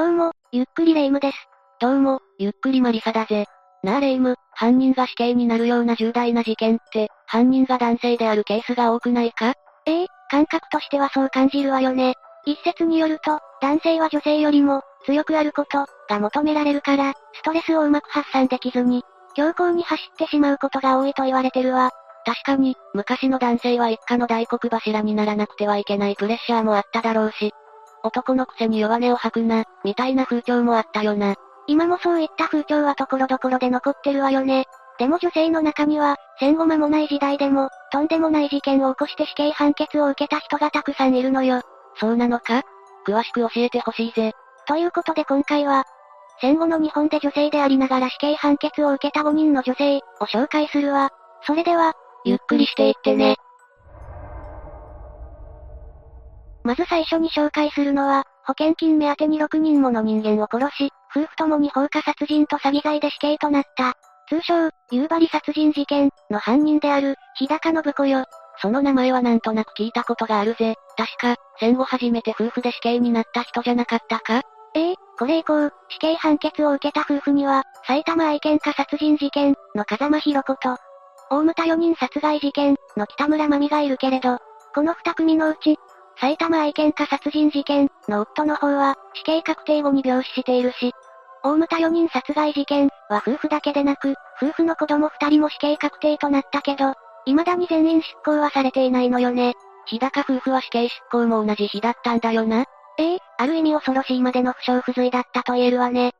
どうも、ゆっくりレ夢ムです。どうも、ゆっくりマリサだぜ。なあレ夢ム、犯人が死刑になるような重大な事件って、犯人が男性であるケースが多くないか？ええ感覚としてはそう感じるわよね。一説によると、男性は女性よりも、強くあること、が求められるから、ストレスをうまく発散できずに、強行に走ってしまうことが多いと言われてるわ。確かに、昔の男性は一家の大黒柱にならなくてはいけないプレッシャーもあっただろうし、男のくせに弱音を吐くな、みたいな風潮もあったよな。今もそういった風潮はところどころで残ってるわよね。でも女性の中には、戦後間もない時代でも、とんでもない事件を起こして死刑判決を受けた人がたくさんいるのよ。そうなのか？詳しく教えてほしいぜ。ということで今回は、戦後の日本で女性でありながら死刑判決を受けた5人の女性を紹介するわ。それでは、ゆっくりしていってね。まず最初に紹介するのは、保険金目当てに6人もの人間を殺し、夫婦ともに放火殺人と詐欺罪で死刑となった。通称、夕張殺人事件の犯人である、日高信子よ。その名前はなんとなく聞いたことがあるぜ。確か、戦後初めて夫婦で死刑になった人じゃなかったか？ええこれ以降、死刑判決を受けた夫婦には、埼玉愛犬家殺人事件の風間博子と、大牟田4人殺害事件の北村真美がいるけれど、この二組のうち、埼玉愛犬家殺人事件の夫の方は、死刑確定後に病死しているし、大牟田4人殺害事件は夫婦だけでなく、夫婦の子供2人も死刑確定となったけど、未だに全員執行はされていないのよね。日高夫婦は死刑執行も同じ日だったんだよな。ええある意味恐ろしいまでの不祥不随だったと言えるわね。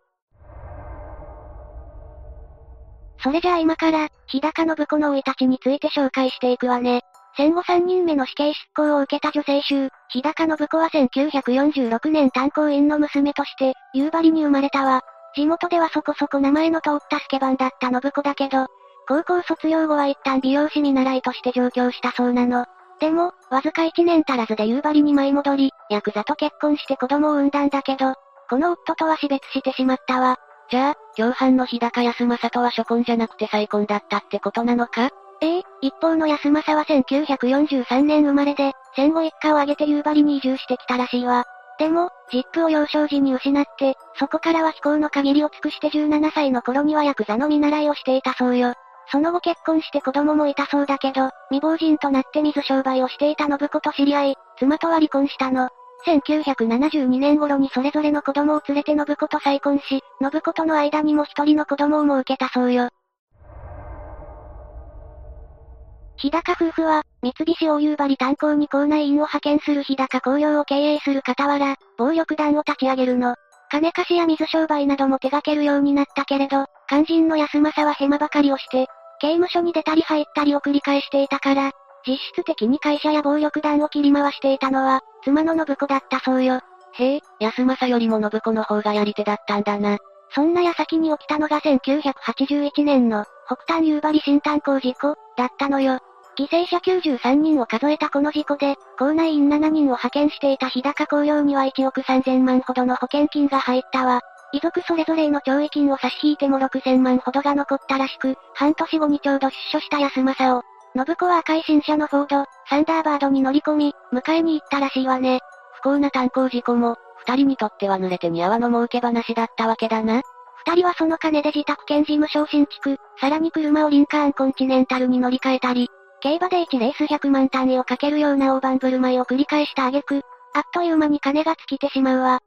それじゃあ今から、日高信子の生い立ちについて紹介していくわね。戦後3人目の死刑執行を受けた女性衆、日高信子は1946年炭鉱員の娘として、夕張に生まれたわ。地元ではそこそこ名前の通ったスケバンだった信子だけど、高校卒業後は一旦美容師見習いとして上京したそうなの。でも、わずか1年足らずで夕張に舞い戻り、ヤクザと結婚して子供を産んだんだけど、この夫とは死別してしまったわ。じゃあ、共犯の日高康政とは初婚じゃなくて再婚だったってことなのか？ええ一方の安政は1943年生まれで、戦後一家を挙げて夕張に移住してきたらしいわ。でも、ジップを幼少時に失って、そこからは飛行の限りを尽くして17歳の頃にはヤクザの見習いをしていたそうよ。その後結婚して子供もいたそうだけど、未亡人となって水商売をしていた信子と知り合い、妻とは離婚したの。1972年頃にそれぞれの子供を連れて信子と再婚し、信子との間にも一人の子供をも受けたそうよ。日高夫婦は、三菱大夕張炭鉱に校内員を派遣する日高工業を経営する傍ら、暴力団を立ち上げるの。金貸しや水商売なども手掛けるようになったけれど、肝心の安政はヘマばかりをして、刑務所に出たり入ったりを繰り返していたから、実質的に会社や暴力団を切り回していたのは、妻の信子だったそうよ。へえ、安政よりも信子の方がやり手だったんだな。そんな矢先に起きたのが1981年の、北端夕張新炭鉱事故、だったのよ。犠牲者93人を数えたこの事故で、校内員7人を派遣していた日高工業には1億3000万ほどの保険金が入ったわ。遺族それぞれの懲役金を差し引いても6000万ほどが残ったらしく、半年後にちょうど出所した安政を、信子は赤い新車のフォード、サンダーバードに乗り込み、迎えに行ったらしいわね。不幸な炭鉱事故も、二人にとっては濡れてに泡の儲け話だったわけだな。二人はその金で自宅兼事務所を新築、さらに車をリンカーンコンチネンタルに乗り換えたり、競馬で1レース100万単位をかけるような大盤振る舞いを繰り返した挙句、あっという間に金が尽きてしまうわ。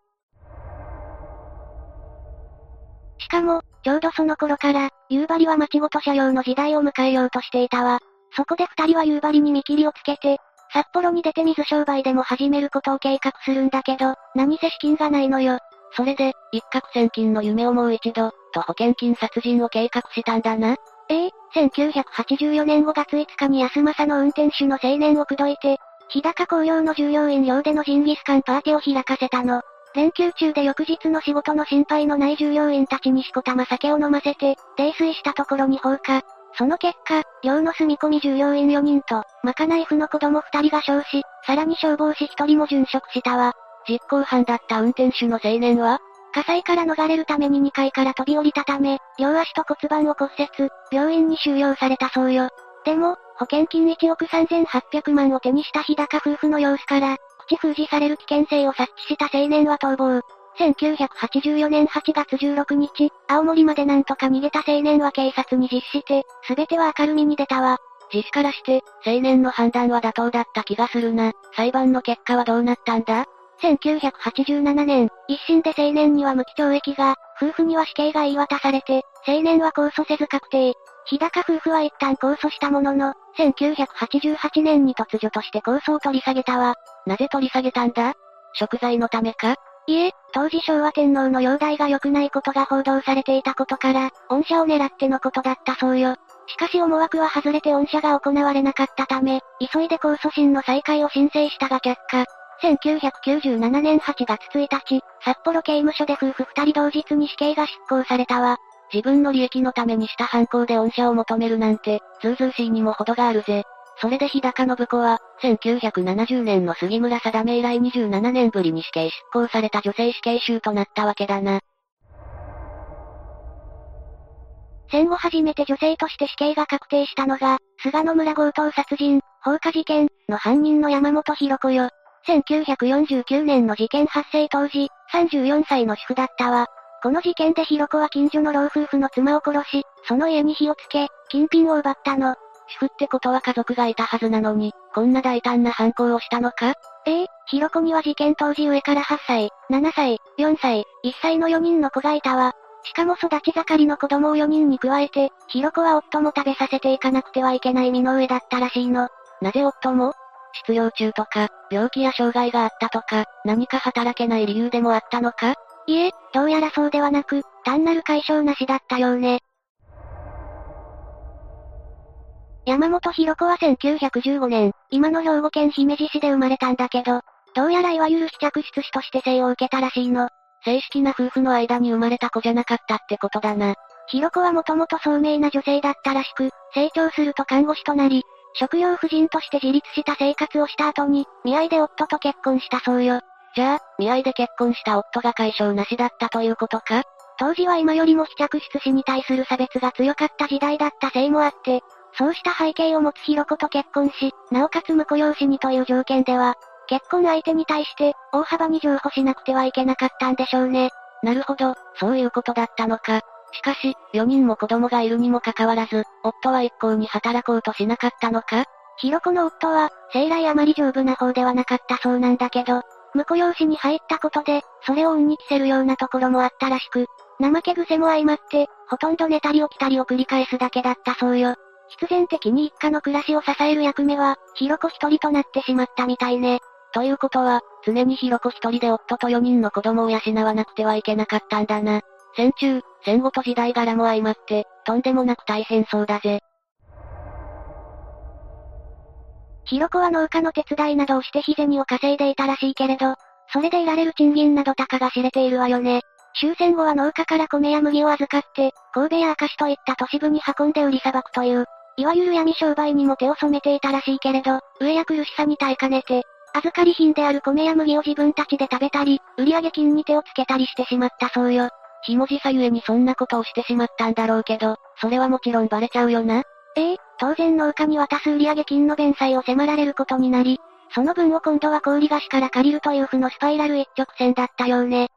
しかも、ちょうどその頃から、夕張は町ごと車両の時代を迎えようとしていたわ。そこで二人は夕張に見切りをつけて、札幌に出て水商売でも始めることを計画するんだけど、何せ資金がないのよ。それで、一攫千金の夢をもう一度、と保険金殺人を計画したんだな。ええ1984年5月5日に安政の運転手の青年を口説いて、日高工業の従業員寮でのジンギスカンパーティーを開かせたの。連休中で翌日の仕事の心配のない従業員たちにしこたま酒を飲ませて、泥酔したところに放火。その結果、寮の住み込み従業員4人と、まかない夫の子供2人が焼死、さらに消防士1人も殉職したわ。実行犯だった運転手の青年は火災から逃れるために2階から飛び降りたため、両足と骨盤を骨折、病院に収容されたそうよ。でも、保険金1億3800万を手にした日高夫婦の様子から、口封じされる危険性を察知した青年は逃亡。1984年8月16日、青森までなんとか逃げた青年は警察に実施して、すべては明るみに出たわ。実施からして、青年の判断は妥当だった気がするな。裁判の結果はどうなったんだ？1987年、一審で青年には無期懲役が、夫婦には死刑が言い渡されて、青年は控訴せず確定。日高夫婦は一旦控訴したものの、1988年に突如として控訴を取り下げたわ。なぜ取り下げたんだ？食材のためか？いえ、当時昭和天皇の容体が良くないことが報道されていたことから、恩赦を狙ってのことだったそうよ。しかし思惑は外れて恩赦が行われなかったため、急いで控訴審の再開を申請したが却下。1997年8月1日、札幌刑務所で夫婦二人同日に死刑が執行されたわ。自分の利益のためにした犯行で恩赦を求めるなんて、ずうずしいにも程があるぜ。それで日高信子は、1970年の杉村定め以来27年ぶりに死刑執行された女性死刑囚となったわけだな。戦後初めて女性として死刑が確定したのが、菅野村強盗殺人、放火事件の犯人の山本博子よ。1949年の事件発生当時、34歳の主婦だったわ。この事件でひろ子は近所の老夫婦の妻を殺し、その家に火をつけ、金品を奪ったの。主婦ってことは家族がいたはずなのに、こんな大胆な犯行をしたのか？ええ、ひろ子には事件当時上から8歳、7歳、4歳、1歳の4人の子がいたわ。しかも育ち盛りの子供を4人に加えて、ひろ子は夫も食べさせていかなくてはいけない身の上だったらしいの。なぜ夫も失業中とか、病気や障害があったとか、何か働けない理由でもあったのか？いえ、どうやらそうではなく、単なる解消なしだったようね。山本博子は1915年、今の兵庫県姫路市で生まれたんだけど、どうやらいわゆる試着室師として生を受けたらしいの。正式な夫婦の間に生まれた子じゃなかったってことだな。博子はもともと聡明な女性だったらしく、成長すると看護師となり、職業婦人として自立した生活をした後に、見合いで夫と結婚したそうよ。じゃあ、見合いで結婚した夫が解消なしだったということか？当時は今よりも試着室師に対する差別が強かった時代だったせいもあって、そうした背景を持つヒロコと結婚し、なおかつ婿養子にという条件では、結婚相手に対して、大幅に譲歩しなくてはいけなかったんでしょうね。なるほど、そういうことだったのか。しかし、4人も子供がいるにもかかわらず、夫は一向に働こうとしなかったのか？ヒロコの夫は、生来あまり丈夫な方ではなかったそうなんだけど、婿養子に入ったことで、それを運に着せるようなところもあったらしく、怠け癖も相まって、ほとんど寝たり起きたりを繰り返すだけだったそうよ。必然的に一家の暮らしを支える役目は、ヒロコ一人となってしまったみたいね。ということは、常にヒロコ一人で夫と4人の子供を養わなくてはいけなかったんだな。戦中、戦後と時代柄も相まって、とんでもなく大変そうだぜ。ヒロコは農家の手伝いなどをして日銭を稼いでいたらしいけれど、それで得られる賃金など高が知れているわよね。終戦後は農家から米や麦を預かって、神戸や明石といった都市部に運んで売りさばくという、いわゆる闇商売にも手を染めていたらしいけれど、上や苦しさに耐えかねて、預かり品である米や麦を自分たちで食べたり、売上金に手をつけたりしてしまったそうよ。ひもじさゆえにそんなことをしてしまったんだろうけど、それはもちろんバレちゃうよな。ええ当然農家に渡す売上金の弁済を迫られることになり、その分を今度は小売菓子から借りるという負のスパイラル一直線だったようね。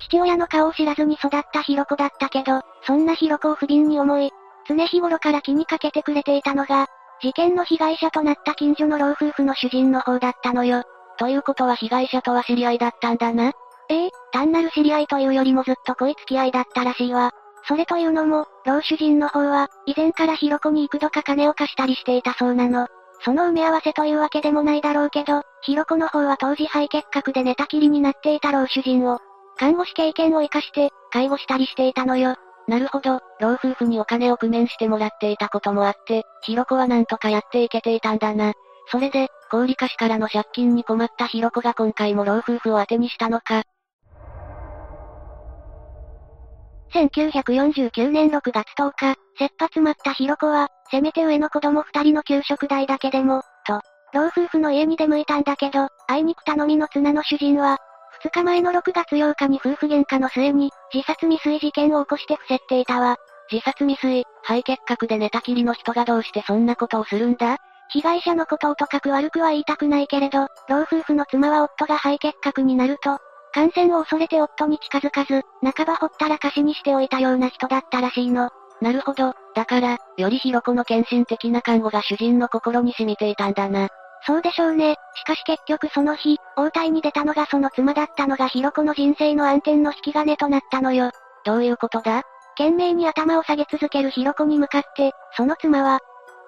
父親の顔を知らずに育ったヒロコだったけど、そんなヒロコを不憫に思い、常日頃から気にかけてくれていたのが、事件の被害者となった近所の老夫婦の主人の方だったのよ。ということは被害者とは知り合いだったんだな。ええ単なる知り合いというよりもずっと恋付き合いだったらしいわ。それというのも、老主人の方は、以前からヒロコに幾度か金を貸したりしていたそうなの。その埋め合わせというわけでもないだろうけど、ヒロコの方は当時肺結核で寝たきりになっていた老主人を、看護師経験を活かして、介護したりしていたのよ。なるほど、老夫婦にお金を工面してもらっていたこともあって、ヒロコはなんとかやっていけていたんだな。それで、小売貸しからの借金に困ったヒロコが今回も老夫婦を当てにしたのか。1949年6月10日、切羽詰まったヒロコは、せめて上の子供二人の給食代だけでも、と、老夫婦の家に出向いたんだけど、あいにく頼みの綱の主人は、2日前の6月8日に夫婦喧嘩の末に、自殺未遂事件を起こして伏せっていたわ。自殺未遂、肺結核で寝たきりの人がどうしてそんなことをするんだ？被害者のことをとかく悪くは言いたくないけれど、老夫婦の妻は夫が肺結核になると、感染を恐れて夫に近づかず、半ばほったらかしにしておいたような人だったらしいの。なるほど。だから、よりひろこの献身的な看護が主人の心に染みていたんだな。そうでしょうね。しかし結局その日、応対に出たのがその妻だったのがひろこの人生の暗転の引き金となったのよ。どういうことだ？懸命に頭を下げ続けるひろこに向かって、その妻は、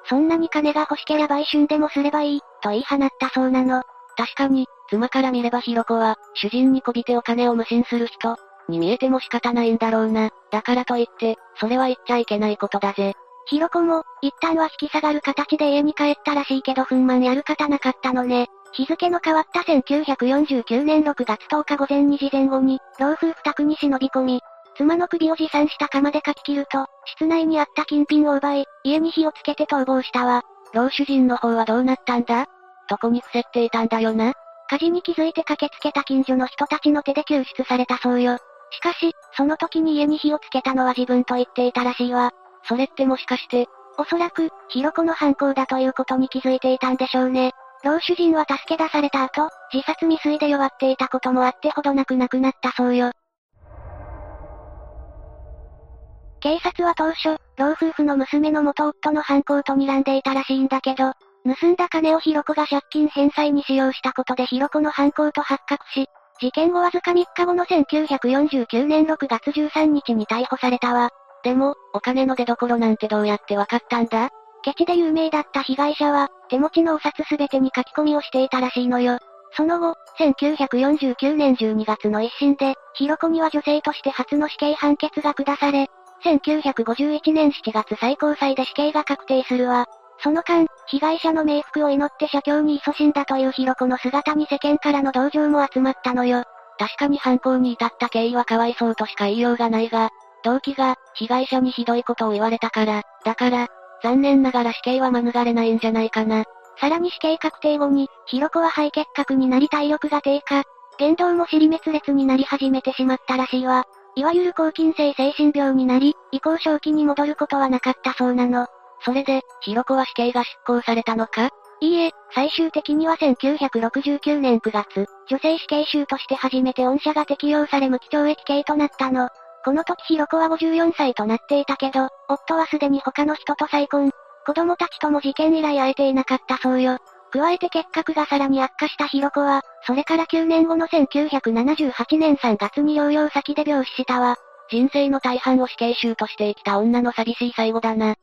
そんなに金が欲しけりゃ売春でもすればいい、と言い放ったそうなの。確かに、妻から見ればひろこは、主人にこびてお金を無心する人、に見えても仕方ないんだろうな。だからといって、それは言っちゃいけないことだぜ。ひろこも、一旦は引き下がる形で家に帰ったらしいけど憤懣やる方なかったのね。日付の変わった1949年6月10日午前2時前後に、老夫婦宅に忍び込み、妻の首を持参した釜でかき切ると、室内にあった金品を奪い、家に火をつけて逃亡したわ。老主人の方はどうなったんだ？床に伏せっていたんだよな。火事に気づいて駆けつけた近所の人たちの手で救出されたそうよ。しかし、その時に家に火をつけたのは自分と言っていたらしいわ。それってもしかして、おそらく、ヒロコの犯行だということに気づいていたんでしょうね。老主人は助け出された後、自殺未遂で弱っていたこともあってほどなく亡くなったそうよ。警察は当初、老夫婦の娘の元夫の犯行と睨んでいたらしいんだけど、盗んだ金をヒロコが借金返済に使用したことでヒロコの犯行と発覚し、事件後わずか3日後の1949年6月13日に逮捕されたわ。でも、お金の出所なんてどうやってわかったんだ？ケチで有名だった被害者は、手持ちのお札すべてに書き込みをしていたらしいのよ。その後、1949年12月の一審で、ヒロコには女性として初の死刑判決が下され、1951年7月最高裁で死刑が確定するわ。その間、被害者の冥福を祈って写経に勤しんだというヒロコの姿に世間からの同情も集まったのよ。確かに犯行に至った経緯はかわいそうとしか言いようがないが、動機が、被害者にひどいことを言われたから、だから、残念ながら死刑は免れないんじゃないかな。さらに死刑確定後に、ヒロコは肺結核になり体力が低下、言動も尻滅裂になり始めてしまったらしいわ。いわゆる抗菌性精神病になり、移行正気に戻ることはなかったそうなの。それで、ヒロコは死刑が執行されたのか？いいえ、最終的には1969年9月、女性死刑囚として初めて恩赦が適用され無期懲役刑となったの。この時ヒロコは54歳となっていたけど、夫はすでに他の人と再婚。子供たちとも事件以来会えていなかったそうよ。加えて結核がさらに悪化したヒロコは、それから9年後の1978年3月に療養先で病死したわ。人生の大半を死刑囚として生きた女の寂しい最後だな。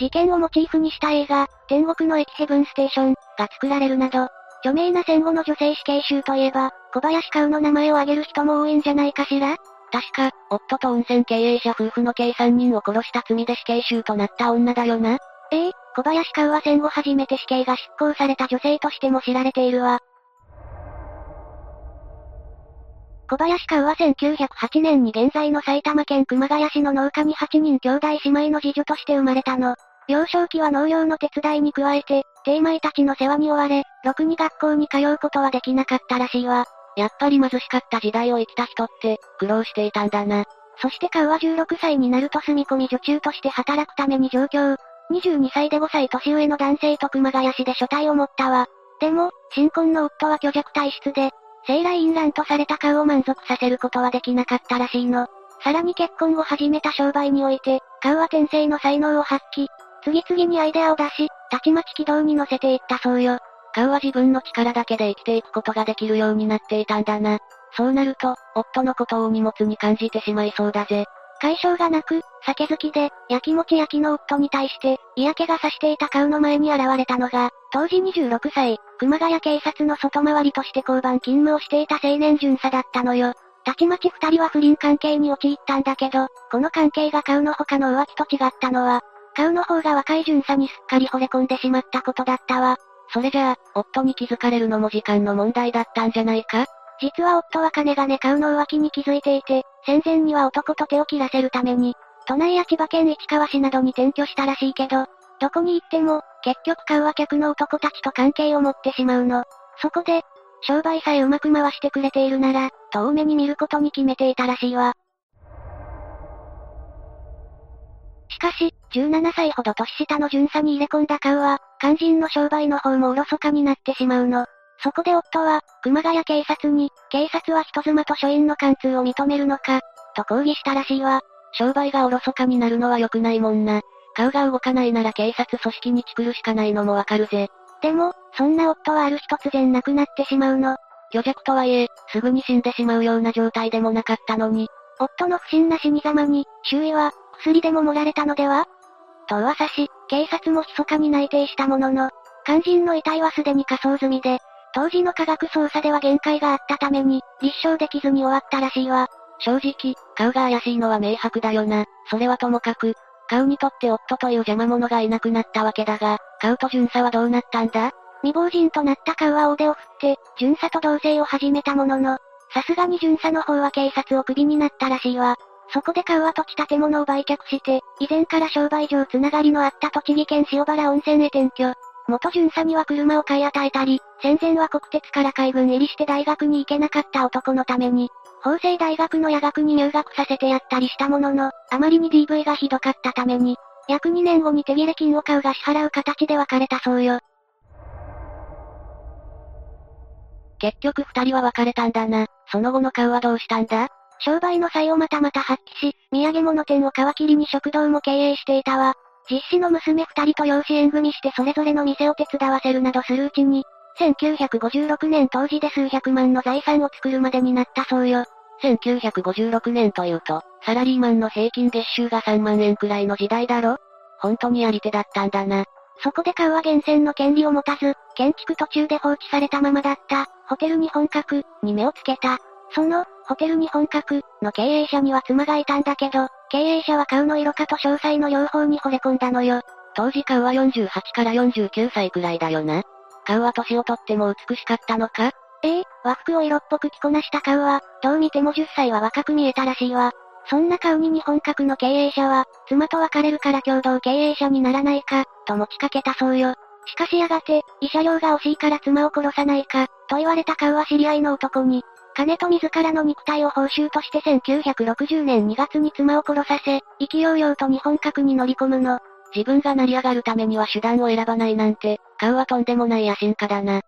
事件をモチーフにした映画、天国の駅ヘブンステーションが作られるなど、著名な戦後の女性死刑囚といえば、小林薫の名前を挙げる人も多いんじゃないかしら？確か、夫と温泉経営者夫婦の計3人を殺した罪で死刑囚となった女だよな。ええ小林薫は戦後初めて死刑が執行された女性としても知られているわ。小林薫は1908年に現在の埼玉県熊谷市の農家に8人兄弟姉妹の次女として生まれたの。幼少期は農業の手伝いに加えて、低米たちの世話に追われ、ろくに学校に通うことはできなかったらしいわ。やっぱり貧しかった時代を生きた人って、苦労していたんだな。そしてカウは16歳になると住み込み女中として働くために上京。22歳で5歳年上の男性と熊谷市で所帯を持ったわ。でも、新婚の夫は虚弱体質で、生来淫乱とされたカウを満足させることはできなかったらしいの。さらに結婚後始めた商売において、カウは天性の才能を発揮、次々にアイデアを出し、たちまち軌道に乗せていったそうよ。カウは自分の力だけで生きていくことができるようになっていたんだな。そうなると、夫のことを荷物に感じてしまいそうだぜ。解消がなく、酒好きで、焼きもち焼きの夫に対して、嫌気がさしていたカウの前に現れたのが、当時26歳、熊谷警察の外回りとして交番勤務をしていた青年巡査だったのよ。たちまち二人は不倫関係に陥ったんだけど、この関係がカウの他の浮気と違ったのは、カウの方が若い巡査にすっかり惚れ込んでしまったことだったわ。それじゃあ、夫に気づかれるのも時間の問題だったんじゃないか？実は夫は金がね買うの浮気に気づいていて、戦前には男と手を切らせるために、都内や千葉県市川市などに転居したらしいけど、どこに行っても、結局買うは客の男たちと関係を持ってしまうの。そこで、商売さえうまく回してくれているなら、と多めに見ることに決めていたらしいわ。かし、17歳ほど年下の巡査に入れ込んだ顔は、肝心の商売の方もおろそかになってしまうの。そこで夫は、熊谷警察に、警察は人妻と署員の貫通を認めるのか、と抗議したらしいわ。商売がおろそかになるのは良くないもんな。顔が動かないなら警察組織にチクるしかないのもわかるぜ。でも、そんな夫はある日突然亡くなってしまうの。虚弱とはいえ、すぐに死んでしまうような状態でもなかったのに。夫の不審な死に様に、周囲は、薬でも盛られたのでは？と噂し、警察も密かに内定したものの、肝心の遺体はすでに火葬済みで、当時の科学捜査では限界があったために、立証できずに終わったらしいわ。正直、顔が怪しいのは明白だよな。それはともかく、顔にとって夫という邪魔者がいなくなったわけだが、顔と巡査はどうなったんだ？未亡人となった顔は大手を振って、巡査と同棲を始めたものの、さすがに巡査の方は警察をクビになったらしいわ。そこで顔は土地建物を売却して、以前から商売上つながりのあった栃木県塩原温泉へ転居。元巡査には車を買い与えたり、戦前は国鉄から海軍入りして大学に行けなかった男のために、法政大学の夜学に入学させてやったりしたものの、あまりに DV がひどかったために、約2年後に手切れ金を買うが支払う形で別れたそうよ。結局二人は別れたんだな。その後の顔はどうしたんだ？商売の際をまたまた発揮し、土産物店を皮切りに食堂も経営していたわ。実子の娘二人と養子縁組してそれぞれの店を手伝わせるなどするうちに、1956年当時で数百万の財産を作るまでになったそうよ。1956年というと、サラリーマンの平均月収が3万円くらいの時代だろ？本当にやり手だったんだな。そこで買うは源泉の権利を持たず、建築途中で放置されたままだった、ホテル日本格に目をつけた。その、ホテル日本格の経営者には妻がいたんだけど、経営者は買うの色化と詳細の両方に惚れ込んだのよ。当時買うは48から49歳くらいだよな。買うは年をとっても美しかったのか？ええ和服を色っぽく着こなした買うは、どう見ても10歳は若く見えたらしいわ。そんな買うに日本格の経営者は、妻と別れるから共同経営者にならないか、と持ちかけたそうよ。しかしやがて、慰謝料が惜しいから妻を殺さないか、と言われた買うは知り合いの男に、金と自らの肉体を報酬として1960年2月に妻を殺させ、生きようようと日本格に乗り込むの。自分が成り上がるためには手段を選ばないなんて、買うはとんでもない野心家だな。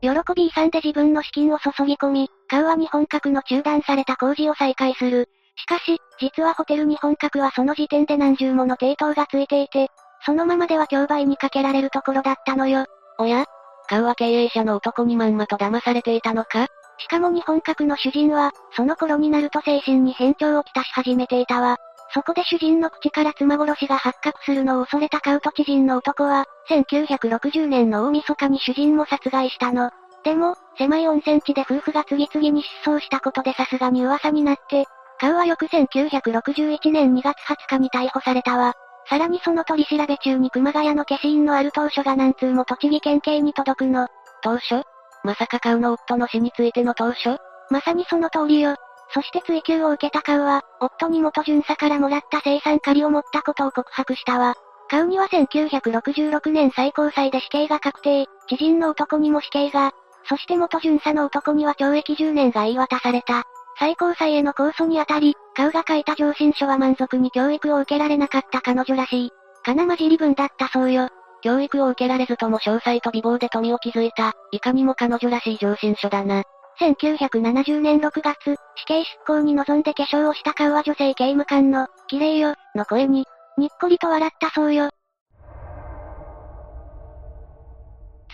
喜び遺産で自分の資金を注ぎ込み、買うは日本格の中断された工事を再開する。しかし、実はホテル日本格はその時点で何十もの抵当がついていて、そのままでは競売にかけられるところだったのよ。おや買うは経営者の男にまんまと騙されていたのか？しかも日本格の主人は、その頃になると精神に変調をきたし始めていたわ。そこで主人の口から妻殺しが発覚するのを恐れたカウト知人の男は、1960年の大晦日に主人も殺害したの。でも、狭い温泉地で夫婦が次々に失踪したことでさすがに噂になって、カウは翌1961年2月20日に逮捕されたわ。さらにその取り調べ中に熊谷の消印のある当初が何通も栃木県警に届くの。当初まさかカウの夫の死についての当初まさにその通りよ。そして追及を受けたカウは、夫に元巡査からもらった生産借りを持ったことを告白したわ。カウには1966年最高裁で死刑が確定、知人の男にも死刑が、そして元巡査の男には懲役10年が言い渡された。最高裁への控訴にあたり、カウが書いた上申書は満足に教育を受けられなかった彼女らしい。金混じり分だったそうよ。教育を受けられずとも詳細と美貌で富を築いた、いかにも彼女らしい上申書だな。1970年6月、死刑執行に臨んで化粧をした顔は女性刑務官の、綺麗よ、の声に、にっこりと笑ったそうよ。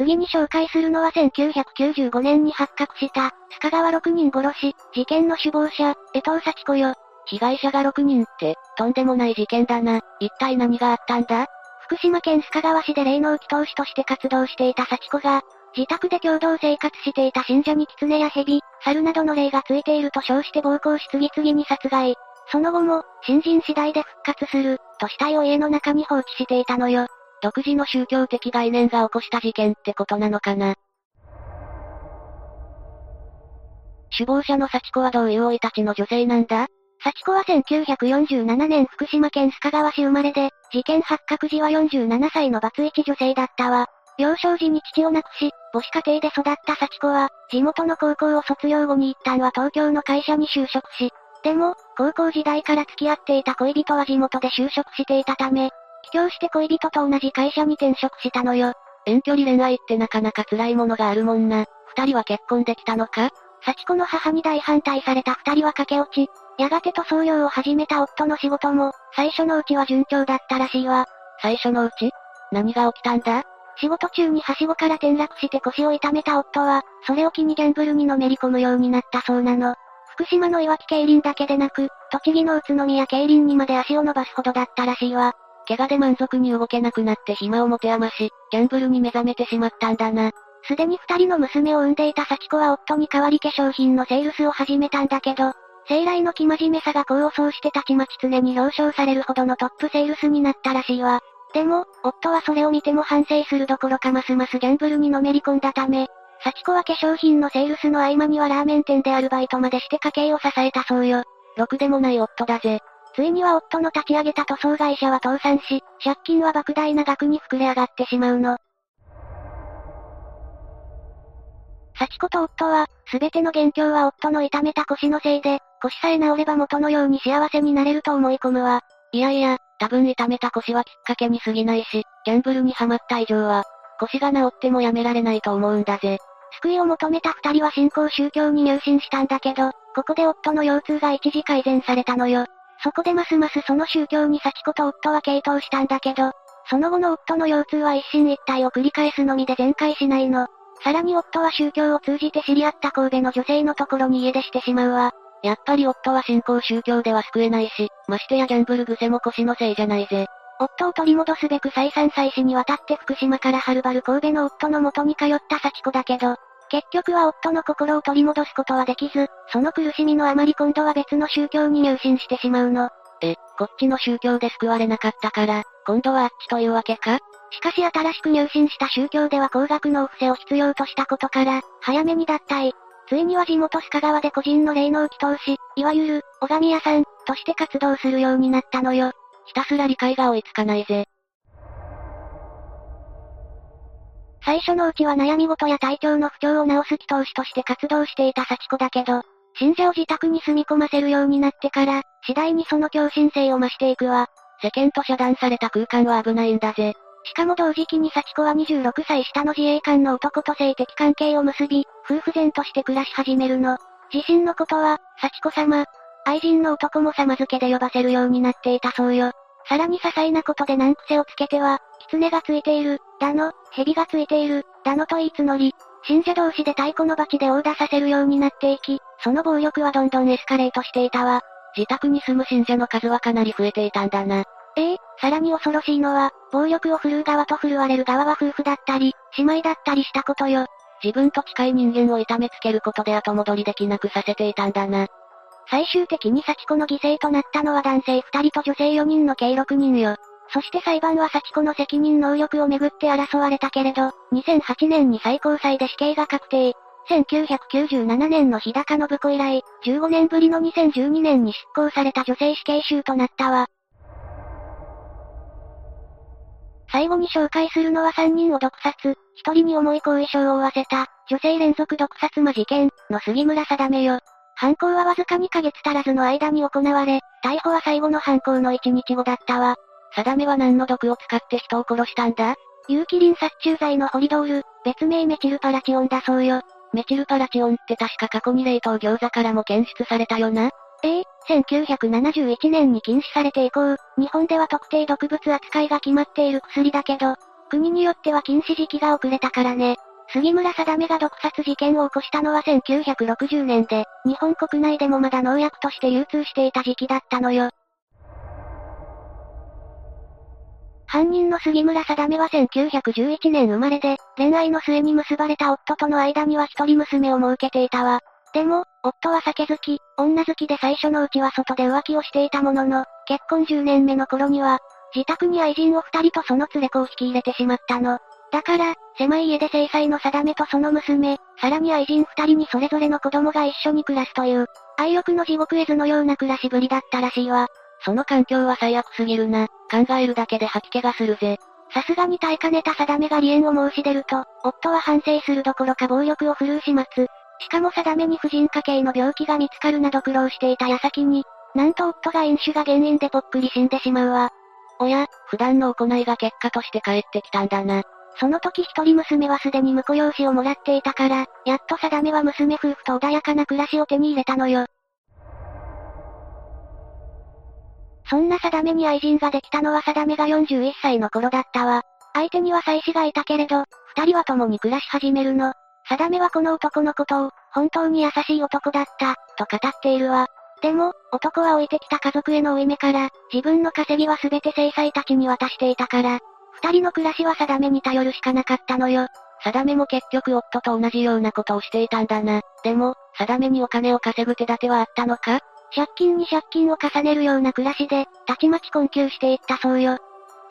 次に紹介するのは1995年に発覚した、須賀川6人殺し、事件の首謀者、江藤幸子よ。被害者が6人って、とんでもない事件だな。一体何があったんだ？福島県須賀川市で霊能祈祷師として活動していた幸子が、自宅で共同生活していた信者に狐や蛇、猿などの霊がついていると称して暴行し次々に殺害。その後も、新人次第で復活する、と死体を家の中に放置していたのよ。独自の宗教的概念が起こした事件ってことなのかな？首謀者の幸子はどういう生い立ちの女性なんだ？幸子は1947年福島県須賀川市生まれで、事件発覚時は47歳のバツイチ女性だったわ。幼少時に父を亡くし、母子家庭で育った幸子は、地元の高校を卒業後に一旦は東京の会社に就職し、でも、高校時代から付き合っていた恋人は地元で就職していたため、帰郷して恋人と同じ会社に転職したのよ。遠距離恋愛ってなかなか辛いものがあるもんな。二人は結婚できたのか？幸子の母に大反対された二人は駆け落ち、やがて塗装業を始めた夫の仕事も、最初のうちは順調だったらしいわ。最初のうち？何が起きたんだ？仕事中にはしごから転落して腰を痛めた夫は、それを機にギャンブルにのめり込むようになったそうなの。福島のいわき競輪だけでなく、栃木の宇都宮競輪にまで足を伸ばすほどだったらしいわ。怪我で満足に動けなくなって暇を持て余し、ギャンブルに目覚めてしまったんだな。すでに二人の娘を産んでいた幸子は夫に代わり化粧品のセールスを始めたんだけど、生来の生真面目さが功を奏してたちまち常に表彰されるほどのトップセールスになったらしいわ。でも、夫はそれを見ても反省するどころかますますギャンブルにのめり込んだため、幸子は化粧品のセールスの合間にはラーメン店でアルバイトまでして家計を支えたそうよ。ろくでもない夫だぜ。ついには夫の立ち上げた塗装会社は倒産し、借金は莫大な額に膨れ上がってしまうの。幸子と夫は、すべての元凶は夫の痛めた腰のせいで、腰さえ治れば元のように幸せになれると思い込むわ。いやいや、多分痛めた腰はきっかけに過ぎないし、ギャンブルにはまった以上は、腰が治ってもやめられないと思うんだぜ。救いを求めた二人は新興宗教に入信したんだけど、ここで夫の腰痛が一時改善されたのよ。そこでますますその宗教に幸子と夫は傾倒したんだけど、その後の夫の腰痛は一進一退を繰り返すのみで全開しないの。さらに夫は宗教を通じて知り合った神戸の女性のところに家出してしまうわ。やっぱり夫は信仰宗教では救えないし、ましてやギャンブル癖も腰のせいじゃないぜ。夫を取り戻すべく再三再四にわたって福島からはるばる神戸の夫の元に通った幸子だけど、結局は夫の心を取り戻すことはできず、その苦しみのあまり今度は別の宗教に入信してしまうの。え、こっちの宗教で救われなかったから、今度はあっちというわけかしかし新しく入信した宗教では高額のお布施を必要としたことから、早めに脱退。ついには地元須賀川で個人の霊能祈祷し、いわゆる、拝み屋さん、として活動するようになったのよ。ひたすら理解が追いつかないぜ。最初のうちは悩み事や体調の不調を治す祈祷師として活動していた幸子だけど、信者を自宅に住み込ませるようになってから、次第にその強心性を増していくわ。世間と遮断された空間は危ないんだぜ。しかも同時期に幸子は26歳下の自衛官の男と性的関係を結び、夫婦前として暮らし始めるの。自身のことは、幸子様、愛人の男も様付けで呼ばせるようになっていたそうよ。さらに些細なことで難癖をつけては、狐がついている、だの、蛇がついている、だのと言い募り、信者同士で太鼓の鉢で殴打させるようになっていき、その暴力はどんどんエスカレートしていたわ。自宅に住む信者の数はかなり増えていたんだな。ええさらに恐ろしいのは、暴力を振るう側と振るわれる側は夫婦だったり、姉妹だったりしたことよ。自分と近い人間を痛めつけることで後戻りできなくさせていたんだな。最終的に幸子の犠牲となったのは男性2人と女性4人の計6人よ。そして裁判は幸子の責任能力をめぐって争われたけれど、2008年に最高裁で死刑が確定。1997年の日高信子以来、15年ぶりの2012年に執行された女性死刑囚となったわ。最後に紹介するのは3人を毒殺、1人に重い後遺症を負わせた、女性連続毒殺魔事件、の杉村定めよ。犯行はわずか2ヶ月足らずの間に行われ、逮捕は最後の犯行の1日後だったわ。定めは何の毒を使って人を殺したんだ？有機リン殺虫剤のホリドール、別名メチルパラチオンだそうよ。メチルパラチオンって確か過去に冷凍餃子からも検出されたよな？ええ1971年に禁止されて以降、日本では特定毒物扱いが決まっている薬だけど、国によっては禁止時期が遅れたからね。杉村定めが毒殺事件を起こしたのは1960年で、日本国内でもまだ農薬として流通していた時期だったのよ。犯人の杉村定めは1911年生まれで、恋愛の末に結ばれた夫との間には一人娘を設けていたわ。でも、夫は酒好き、女好きで最初のうちは外で浮気をしていたものの、結婚10年目の頃には、自宅に愛人を二人とその連れ子を引き入れてしまったの。だから、狭い家で制裁の定めとその娘、さらに愛人二人にそれぞれの子供が一緒に暮らすという、愛欲の地獄絵図のような暮らしぶりだったらしいわ。その環境は最悪すぎるな。考えるだけで吐き気がするぜ。さすがに耐えかねた定めが離縁を申し出ると、夫は反省するどころか暴力を振るう始末。しかも定めに婦人科系の病気が見つかるなど苦労していた矢先に、なんと夫が飲酒が原因でぽっくり死んでしまうわ。おや、普段の行いが結果として帰ってきたんだな。その時一人娘はすでに婿養子をもらっていたから、やっと定めは娘夫婦と穏やかな暮らしを手に入れたのよ。そんな定めに愛人ができたのは定めが41歳の頃だったわ。相手には妻子がいたけれど、二人は共に暮らし始めるの。定めはこの男のことを、本当に優しい男だった、と語っているわ。でも、男は置いてきた家族への負い目から、自分の稼ぎは全て制裁たちに渡していたから、二人の暮らしは定めに頼るしかなかったのよ。定めも結局夫と同じようなことをしていたんだな。でも、定めにお金を稼ぐ手立てはあったのか？借金に借金を重ねるような暮らしで、たちまち困窮していったそうよ。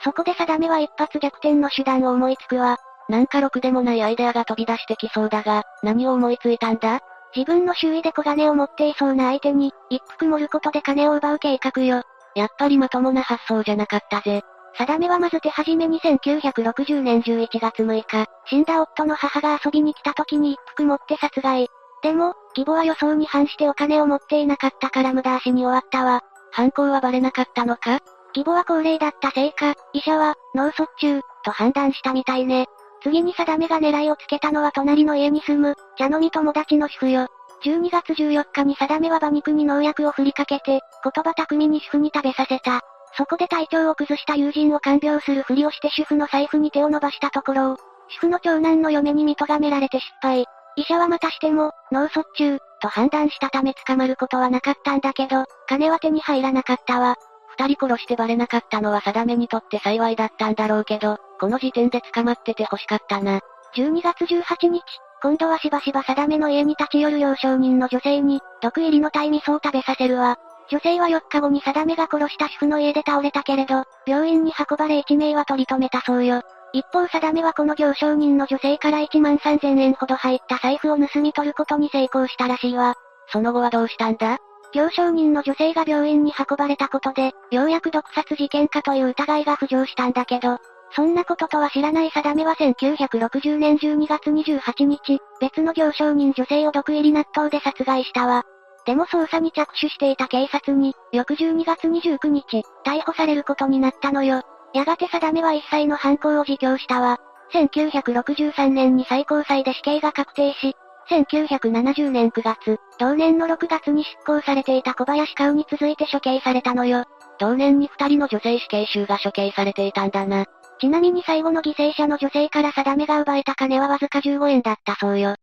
そこで定めは一発逆転の手段を思いつくわ。なんかろくでもないアイデアが飛び出してきそうだが、何を思いついたんだ？自分の周囲で小金を持っていそうな相手に、一服盛ることで金を奪う計画よ。やっぱりまともな発想じゃなかったぜ。定めはまず手始めに1960年11月6日、死んだ夫の母が遊びに来た時に一服持って殺害。でも、義母は予想に反してお金を持っていなかったから無駄足に終わったわ。犯行はバレなかったのか？義母は高齢だったせいか、医者は、脳卒中、と判断したみたいね。次に定めが狙いをつけたのは隣の家に住む、茶飲み友達の主婦よ。12月14日に定めは馬肉に農薬を振りかけて、言葉巧みに主婦に食べさせた。そこで体調を崩した友人を看病するふりをして主婦の財布に手を伸ばしたところを、主婦の長男の嫁に見とがめられて失敗。医者はまたしても、脳卒中、と判断したため捕まることはなかったんだけど、金は手に入らなかったわ。二人殺してバレなかったのは定めにとって幸いだったんだろうけど、この時点で捕まってて欲しかったな。12月18日、今度はしばしば定めの家に立ち寄る幼少人の女性に、毒入りの鯛味噌を食べさせるわ。女性は4日後に定めが殺した主婦の家で倒れたけれど、病院に運ばれ1名は取り留めたそうよ。一方定めはこの行商人の女性から1万3000円ほど入った財布を盗み取ることに成功したらしいわ。その後はどうしたんだ？行商人の女性が病院に運ばれたことで、ようやく毒殺事件かという疑いが浮上したんだけど、そんなこととは知らない定めは1960年12月28日、別の行商人女性を毒入り納豆で殺害したわ。でも捜査に着手していた警察に、翌12月29日、逮捕されることになったのよ。やがて定めは一切の犯行を自供したわ。1963年に最高裁で死刑が確定し、1970年9月、同年の6月に執行されていた小林香に続いて処刑されたのよ。同年に二人の女性死刑囚が処刑されていたんだな。ちなみに最後の犠牲者の女性から定めが奪えた金はわずか15円だったそうよ。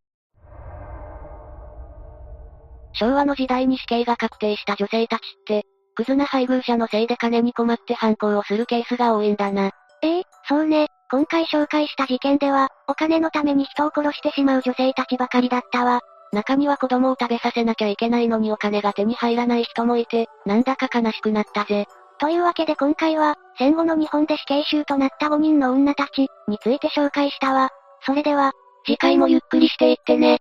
昭和の時代に死刑が確定した女性たちって、クズな配偶者のせいで金に困って犯行をするケースが多いんだな。ええそうね。今回紹介した事件では、お金のために人を殺してしまう女性たちばかりだったわ。中には子供を食べさせなきゃいけないのにお金が手に入らない人もいて、なんだか悲しくなったぜ。というわけで今回は、戦後の日本で死刑囚となった5人の女たち、について紹介したわ。それでは、次回もゆっくりしていってね。